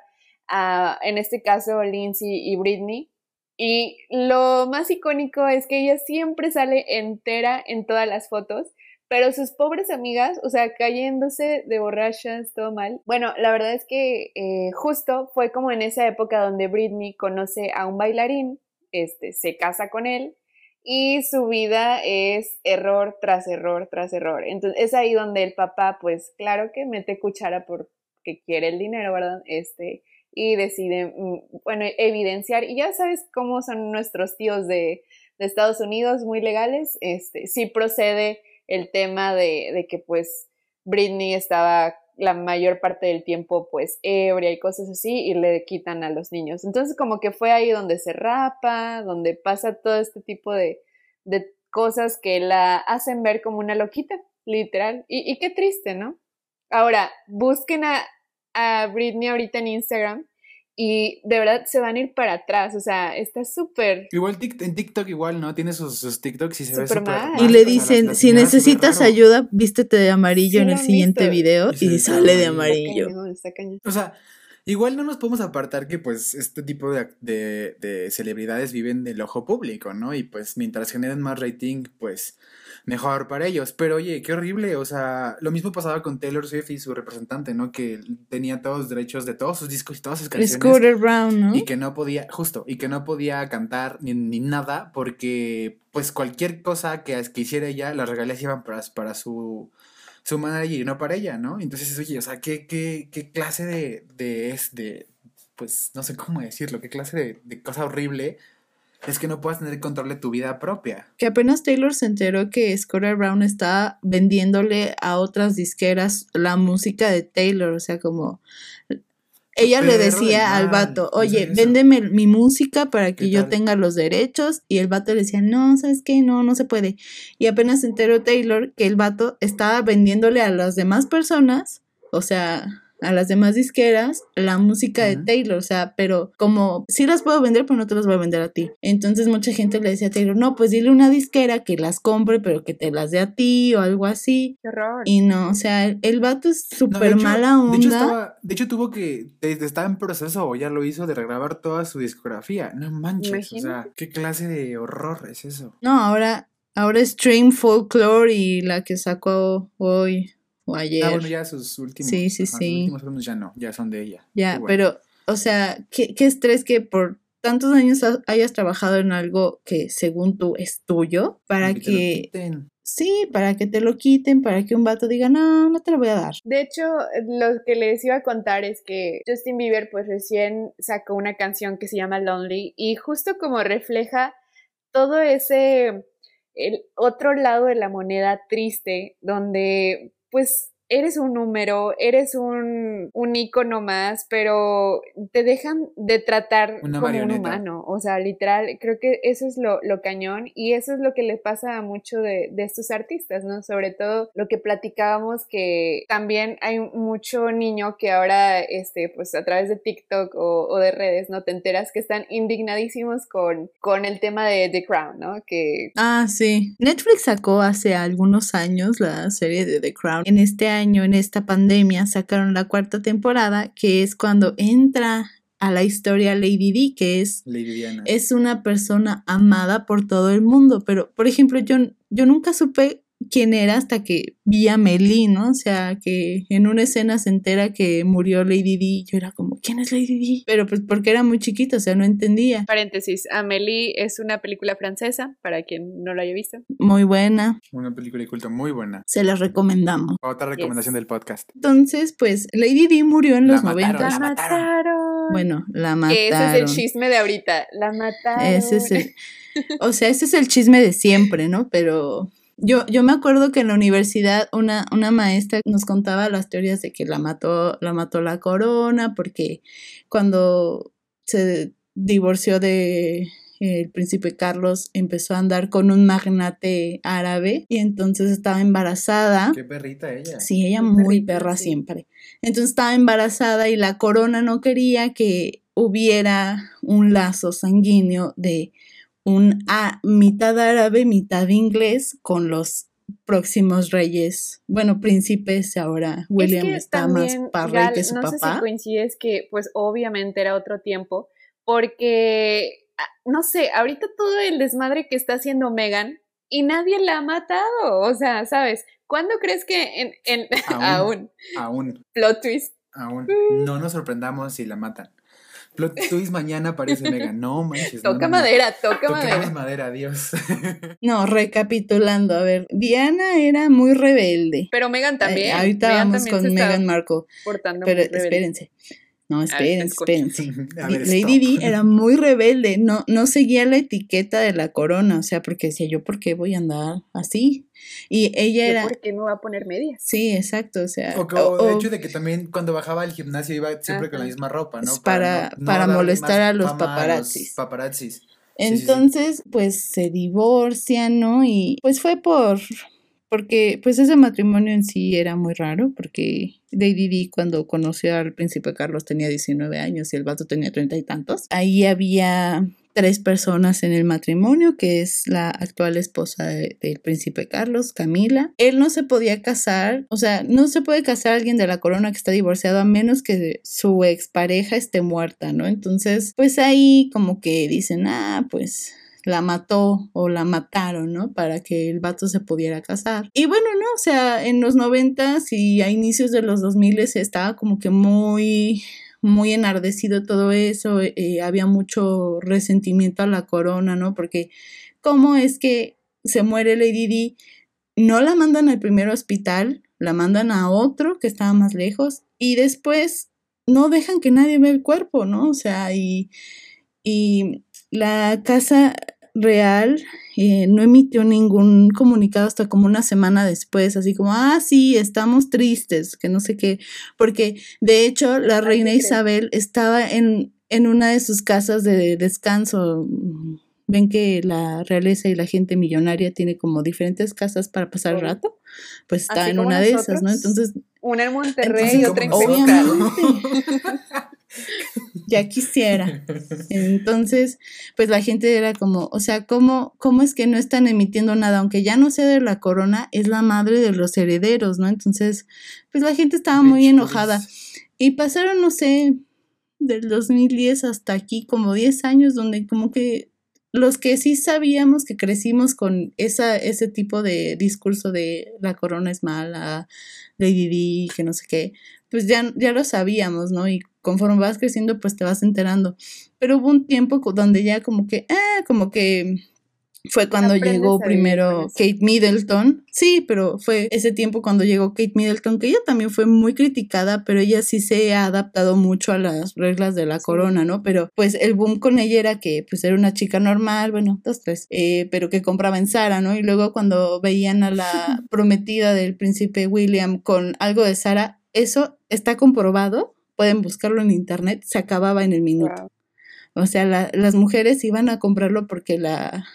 a, en este caso, Lindsay y Britney. Y lo más icónico es que ella siempre sale entera en todas las fotos pero sus pobres amigas, o sea, cayéndose de borrachas, todo mal. Bueno, la verdad es que eh, justo fue como en esa época donde Britney conoce a un bailarín, este, se casa con él y su vida es error tras error tras error. Entonces es ahí donde el papá, pues claro que mete cuchara porque quiere el dinero, ¿verdad? Este, y decide, mm, bueno, evidenciar, y ya sabes cómo son nuestros tíos de, de Estados Unidos, muy legales, este, sí procede el tema de, que pues Britney estaba la mayor parte del tiempo pues ebria y cosas así y le quitan a los niños. Entonces como que fue ahí donde se rapa, donde pasa todo este tipo de, de cosas que la hacen ver como una loquita, literal. Y, y qué triste, ¿no? Ahora, busquen a, a Britney ahorita en Instagram y de verdad se van a ir para atrás, o sea, está súper... Igual en TikTok igual, ¿no? Tiene sus, sus TikToks y se ve súper... Y le dicen, si necesitas ayuda, vístete de amarillo en el siguiente video y, sale de amarillo. O sea, igual no nos podemos apartar que pues este tipo de, de, de celebridades viven del ojo público, ¿no? Y pues mientras generen más rating, pues mejor para ellos. Pero oye, qué horrible. O sea, lo mismo pasaba con Taylor Swift y su representante, ¿no? Que tenía todos los derechos de todos sus discos y todas sus canciones. Scooter Brown, ¿no? Y que no podía, justo, y que no podía cantar ni, ni nada porque, pues, cualquier cosa que, que hiciera ella, las regalías iban para, para su su manager y no para ella, ¿no? Entonces, oye, o sea, ¿qué, qué, qué clase de, de, es, de, pues, no sé cómo decirlo, qué clase de, cosa horrible es que no puedas tener control de tu vida propia. Que apenas Taylor se enteró que Scooter Brown está vendiéndole a otras disqueras la música de Taylor, o sea, como ella le decía al vato, oye, véndeme mi música para que yo tenga los derechos. Y el vato le decía, no, ¿sabes qué? No, no se puede. Y apenas se enteró Taylor que el vato estaba vendiéndole a las demás personas, o sea, a las demás disqueras la música de Taylor, o sea, pero como sí las puedo vender, pero no te las voy a vender a ti. Entonces mucha gente le decía a Taylor, no, pues dile una disquera que las compre, pero que te las dé a ti o algo así. Qué horror. Y no, o sea, el, vato es súper mala onda. De hecho, estaba, de hecho, tuvo que, estaba en proceso o ya lo hizo de regrabar toda su discografía. No manches, o sea, ¿qué clase de horror es eso? No, ahora, ahora es Stream Folklore y la que sacó hoy o ayer. Ah, bueno, ya sus últimos. Sí, sí, sí. Sus últimos ya no, ya son de ella. Ya, pero, o sea, ¿qué, qué estrés que por tantos años hayas trabajado en algo que según tú es tuyo, para que... Sí, para que te lo quiten, para que un vato diga, no, no te lo voy a dar. De hecho, lo que les iba a contar es que Justin Bieber pues recién sacó una canción que se llama Lonely y justo como refleja todo ese, el otro lado de la moneda triste, donde pues eres un número, eres un, un ícono más, pero te dejan de tratar como un humano. O sea, literal, creo que eso es lo, lo cañón y eso es lo que le pasa a muchos de, de, estos artistas, ¿no? Sobre todo lo que platicábamos que también hay mucho niño que ahora, este, pues a través de TikTok o, o de redes, ¿no? Te enteras que están indignadísimos con, con el tema de The Crown, ¿no? Que... Ah, sí. Netflix sacó hace algunos años la serie de The Crown. En este año año, en esta pandemia, sacaron la cuarta temporada, que es cuando entra a la historia Lady D, que es, es una persona amada por todo el mundo. Pero, por ejemplo, yo, yo nunca supe quién era hasta que vi a Meli, ¿no? O sea, que en una escena se entera que murió Lady Di y yo era como, ¿quién es Lady Di? Pero pues porque era muy chiquita, o sea, no entendía. Paréntesis, Amélie es una película francesa, para quien no la haya visto. Muy buena. Una película de culto muy buena. Se las recomendamos. Otra recomendación del podcast. Entonces, pues, Lady Di murió en los 90. La mataron. Bueno, la mataron. Ese es el chisme de ahorita. La mataron. Ese es el... O sea, ese es el chisme de siempre, ¿no? Pero yo, yo me acuerdo que en la universidad una, una maestra nos contaba las teorías de que la mató, la mató la corona, porque cuando se divorció de el príncipe Carlos empezó a andar con un magnate árabe y entonces estaba embarazada. Qué perrita ella. Sí, ella muy perra siempre. Entonces estaba embarazada y la corona no quería que hubiera un lazo sanguíneo de un a mitad árabe, mitad inglés con los próximos reyes, bueno, príncipes, ahora William está más para que su no papá. No sé si coincides que pues obviamente era otro tiempo, porque, ah, no sé, ahorita todo el desmadre que está haciendo Megan y nadie la ha matado, o sea, ¿sabes? ¿Cuándo crees que en, en aún, aún, plot twist? Aún, no nos sorprendamos si la matan. Plot twist mañana parece mega. No manches. Toca madera, toca madera. madera, adiós. No, recapitulando, a ver, Diana era muy rebelde. Pero Megan también. ahorita vamos con Megan Markle. Portando pero espérense. No, espérense, espérense. Lady. Di era muy rebelde, no, no seguía la etiqueta de la corona, o sea, porque decía yo, ¿por qué voy a andar así? Y ella ¿Yo era... ¿Por qué me voy a poner medias? Sí, exacto, o sea... O, o- o el hecho de que también cuando bajaba al gimnasio iba siempre con la misma ropa, ¿no? Para- para molestar a los fama a paparazzis. paparazzis. sí, sí. Entonces, pues se divorcian, ¿no? Y pues fue por, porque pues ese matrimonio en sí era muy raro, porque Lady Di cuando conoció al príncipe Carlos tenía 19 años y el vato tenía treinta y tantos. Ahí había tres personas en el matrimonio, que es la actual esposa de- del príncipe Carlos, Camila. Él no se podía casar, o sea, no se puede casar alguien de la corona que está divorciado a menos que su expareja esté muerta, ¿no? Entonces, pues ahí como que dicen, ah, pues la mató o la mataron, ¿no? Para que el vato se pudiera casar. Y bueno, no, o sea, en los noventas y a inicios de los 2000 estaba como que muy muy enardecido todo eso, eh, había mucho resentimiento a la corona, ¿no? Porque cómo es que se muere Lady Di, no la mandan al primer hospital, la mandan a otro que estaba más lejos y después no dejan que nadie vea el cuerpo, ¿no? O sea, y, y la casa real eh, no emitió ningún comunicado hasta como una semana después, así como, ah, sí, estamos tristes, que no sé qué, porque de hecho la reina. Isabel estaba en, en una de sus casas de descanso. Ven que la realeza y la gente millonaria tiene como diferentes casas para pasar el rato, pues está Así en una de esas, ¿no? Entonces, Una en Monterrey Entonces, y otra en obviamente, ya quisiera. Entonces, pues la gente era como, o sea, ¿cómo, ¿cómo es que no están emitiendo nada? Aunque ya no sea de la corona, es la madre de los herederos, ¿no? Entonces, pues la gente estaba muy enojada. Y pasaron, no sé, del 2010 hasta aquí, como 10 años, donde como que los que sí sabíamos que crecimos con esa, ese tipo de discurso de la corona es mala, Lady Di, que no sé qué, pues ya, ya lo sabíamos, ¿no? Y conforme vas creciendo, pues te vas enterando. Pero hubo un tiempo donde ya como que, ah, como que fue cuando Aprendes llegó primero. Kate Middleton. Sí, pero fue ese tiempo cuando llegó Kate Middleton, que ella también fue muy criticada, pero ella sí se ha adaptado mucho a las reglas de la corona, ¿no? Pero pues el boom con ella era que pues era una chica normal, bueno, dos, tres, eh, pero que compraba en Sara, ¿no? Y luego cuando veían a la prometida del príncipe William con algo de Sara, eso está comprobado, pueden buscarlo en internet, se acababa en el minuto. Wow. O sea, la- las mujeres iban a comprarlo porque la,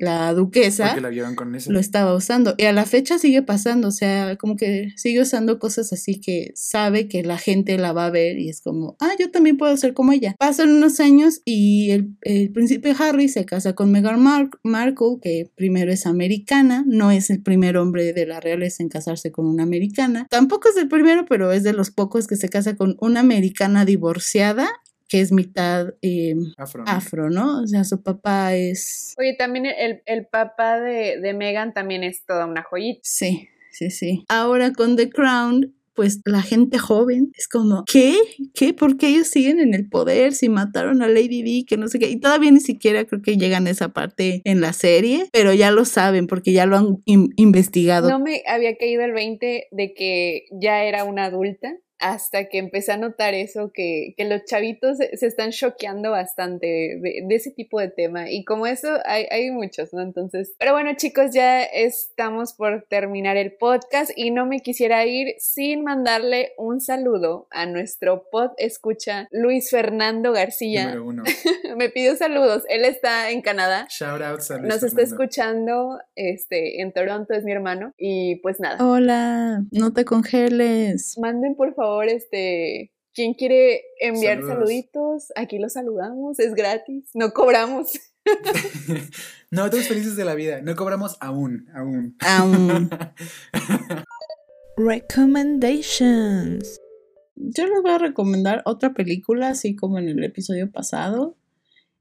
la duquesa la con lo estaba usando. Y a la fecha sigue pasando, o sea, como que sigue usando cosas así que sabe que la gente la va a ver y es como, ah, yo también puedo ser como ella. Pasan unos años y el, el príncipe Harry se casa con Meghan Mar- Markle, que primero es americana, no es el primer hombre de la realeza en casarse con una americana. Tampoco es el primero, pero es de los pocos que se casa con una americana divorciada que es mitad eh, Afro. ¿no? afro, ¿no? O sea, su papá es... Oye, también el, el papá de, de Megan también es toda una joyita. Sí, sí, sí. Ahora con The Crown, pues la gente joven es como, ¿qué? ¿Qué? ¿Por qué ellos siguen en el poder? Si mataron a Lady Di, que no sé qué. Y todavía ni siquiera creo que llegan a esa parte en la serie, pero ya lo saben porque ya lo han in- investigado. No me había caído el 20 de que ya era una adulta hasta que empecé a notar eso, que, que los chavitos se, se están choqueando bastante de, de ese tipo de tema. Y como eso, hay, hay muchos, ¿no? Entonces, pero bueno, chicos, ya estamos por terminar el podcast y no me quisiera ir sin mandarle un saludo a nuestro pod escucha Luis Fernando García. Número uno. me pidió saludos. Él está en Canadá. Shout outs a Luis Nos está escuchando este, en Toronto, es mi hermano. Y pues nada, Hola, no te congeles. manden por favor, este, quien quiere enviar Saludos. saluditos, aquí los saludamos, es gratis, no cobramos. no, todos felices de la vida. No cobramos aún, aún. Aún. Recommendations. Yo les voy a recomendar otra película, así como en el episodio pasado.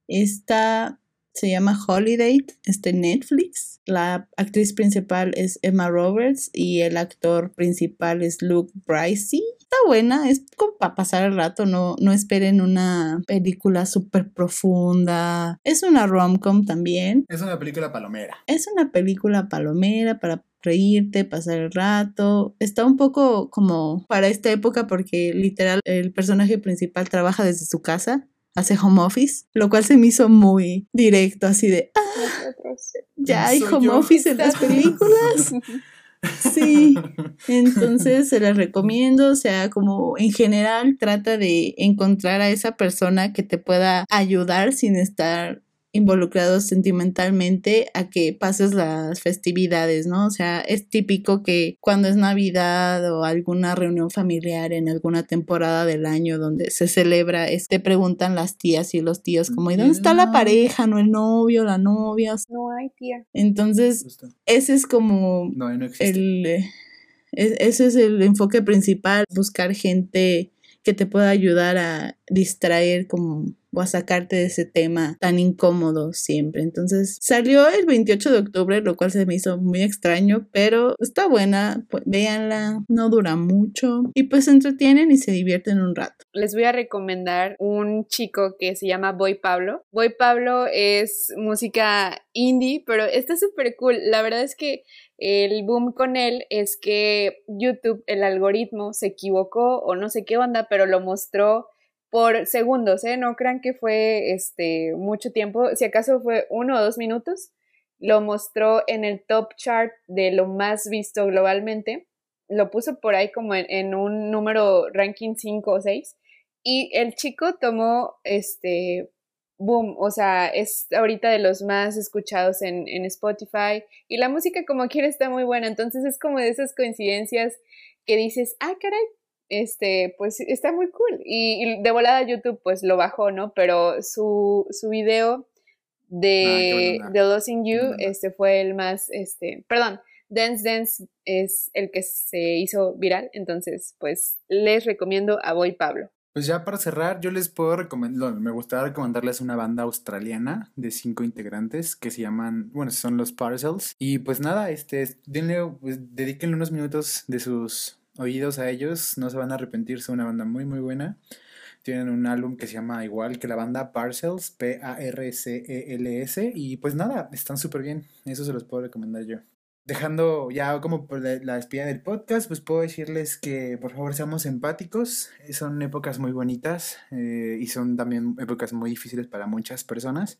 Esta se llama Holiday, este Netflix. La actriz principal es Emma Roberts y el actor principal es Luke Bricey. Está buena, es como para pasar el rato, no, no esperen una película súper profunda. Es una rom-com también. Es una película palomera. Es una película palomera para reírte, pasar el rato. Está un poco como para esta época porque literal el personaje principal trabaja desde su casa, hace home office, lo cual se me hizo muy directo, así de, ah, ya hay home office en las películas. Sí, entonces se las recomiendo, o sea, como en general trata de encontrar a esa persona que te pueda ayudar sin estar involucrados sentimentalmente a que pases las festividades, ¿no? O sea, es típico que cuando es Navidad o alguna reunión familiar en alguna temporada del año donde se celebra, es, te preguntan las tías y los tíos como, ¿y dónde está la pareja, no el novio, la novia? No hay tía. Entonces, ese es como No, no existe. el... eh, ese es el enfoque principal, buscar gente que te pueda ayudar a distraer como a sacarte de ese tema tan incómodo siempre. Entonces salió el 28 de octubre, lo cual se me hizo muy extraño, pero está buena, pues, véanla, no dura mucho y pues se entretienen y se divierten un rato. les voy a recomendar un chico que se llama Boy Pablo. Boy Pablo es música indie, pero está súper cool. La verdad es que el boom con él es que YouTube, el algoritmo, se equivocó o no sé qué onda, pero lo mostró por segundos, ¿eh? No crean que fue este mucho tiempo, si acaso fue uno o dos minutos, lo mostró en el top chart de lo más visto globalmente, lo puso por ahí como en, un número ranking 5 o 6 y el chico tomó este boom, o sea, es ahorita de los más escuchados en, en Spotify. Y la música como quiera está muy buena, entonces es como de esas coincidencias que dices, ah, caray, este, pues está muy cool. Y, y de volada YouTube pues lo bajó, ¿no? Pero su, su video Ah, de onda. The Losing You, este fue el más, este, perdón, Dance Dance es el que se hizo viral, entonces pues les recomiendo a Boy Pablo. Pues ya para cerrar, yo les puedo recomendar, me gustaría recomendarles una banda australiana de cinco integrantes que se llaman, bueno, son los Parcels. Y pues nada, este, denle, pues, dedíquenle unos minutos de sus oídos a ellos, no se van a arrepentir, son una banda muy, muy buena. Tienen un álbum que se llama igual que la banda Parcels, P-A-R-C-E-L-S. Y pues nada, están súper bien, eso se los puedo recomendar yo. Dejando ya como por la, la despedida del podcast, pues puedo decirles que por favor seamos empáticos. Son épocas muy bonitas eh, y son también épocas muy difíciles para muchas personas.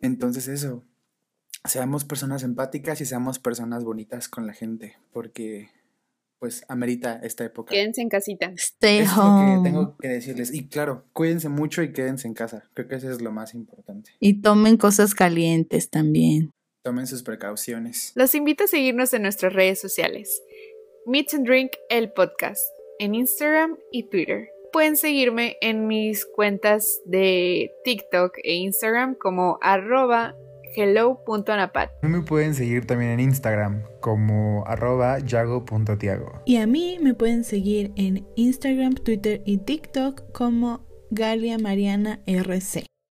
Entonces eso, seamos personas empáticas y seamos personas bonitas con la gente, porque pues amerita esta época. Quédense en casita. Stay es lo que home. tengo que decirles. Y claro, cuídense mucho y quédense en casa. Creo que eso es lo más importante. Y tomen cosas calientes también. Tomen sus precauciones. Los invito a seguirnos en nuestras redes sociales. Meet and Drink el podcast en Instagram y Twitter. Pueden seguirme en mis cuentas de TikTok e Instagram como arroba hello.anapat. A mí me pueden seguir también en Instagram como arroba yago.tiago. Y a mí me pueden seguir en Instagram, Twitter y TikTok como Galia Mariana RC.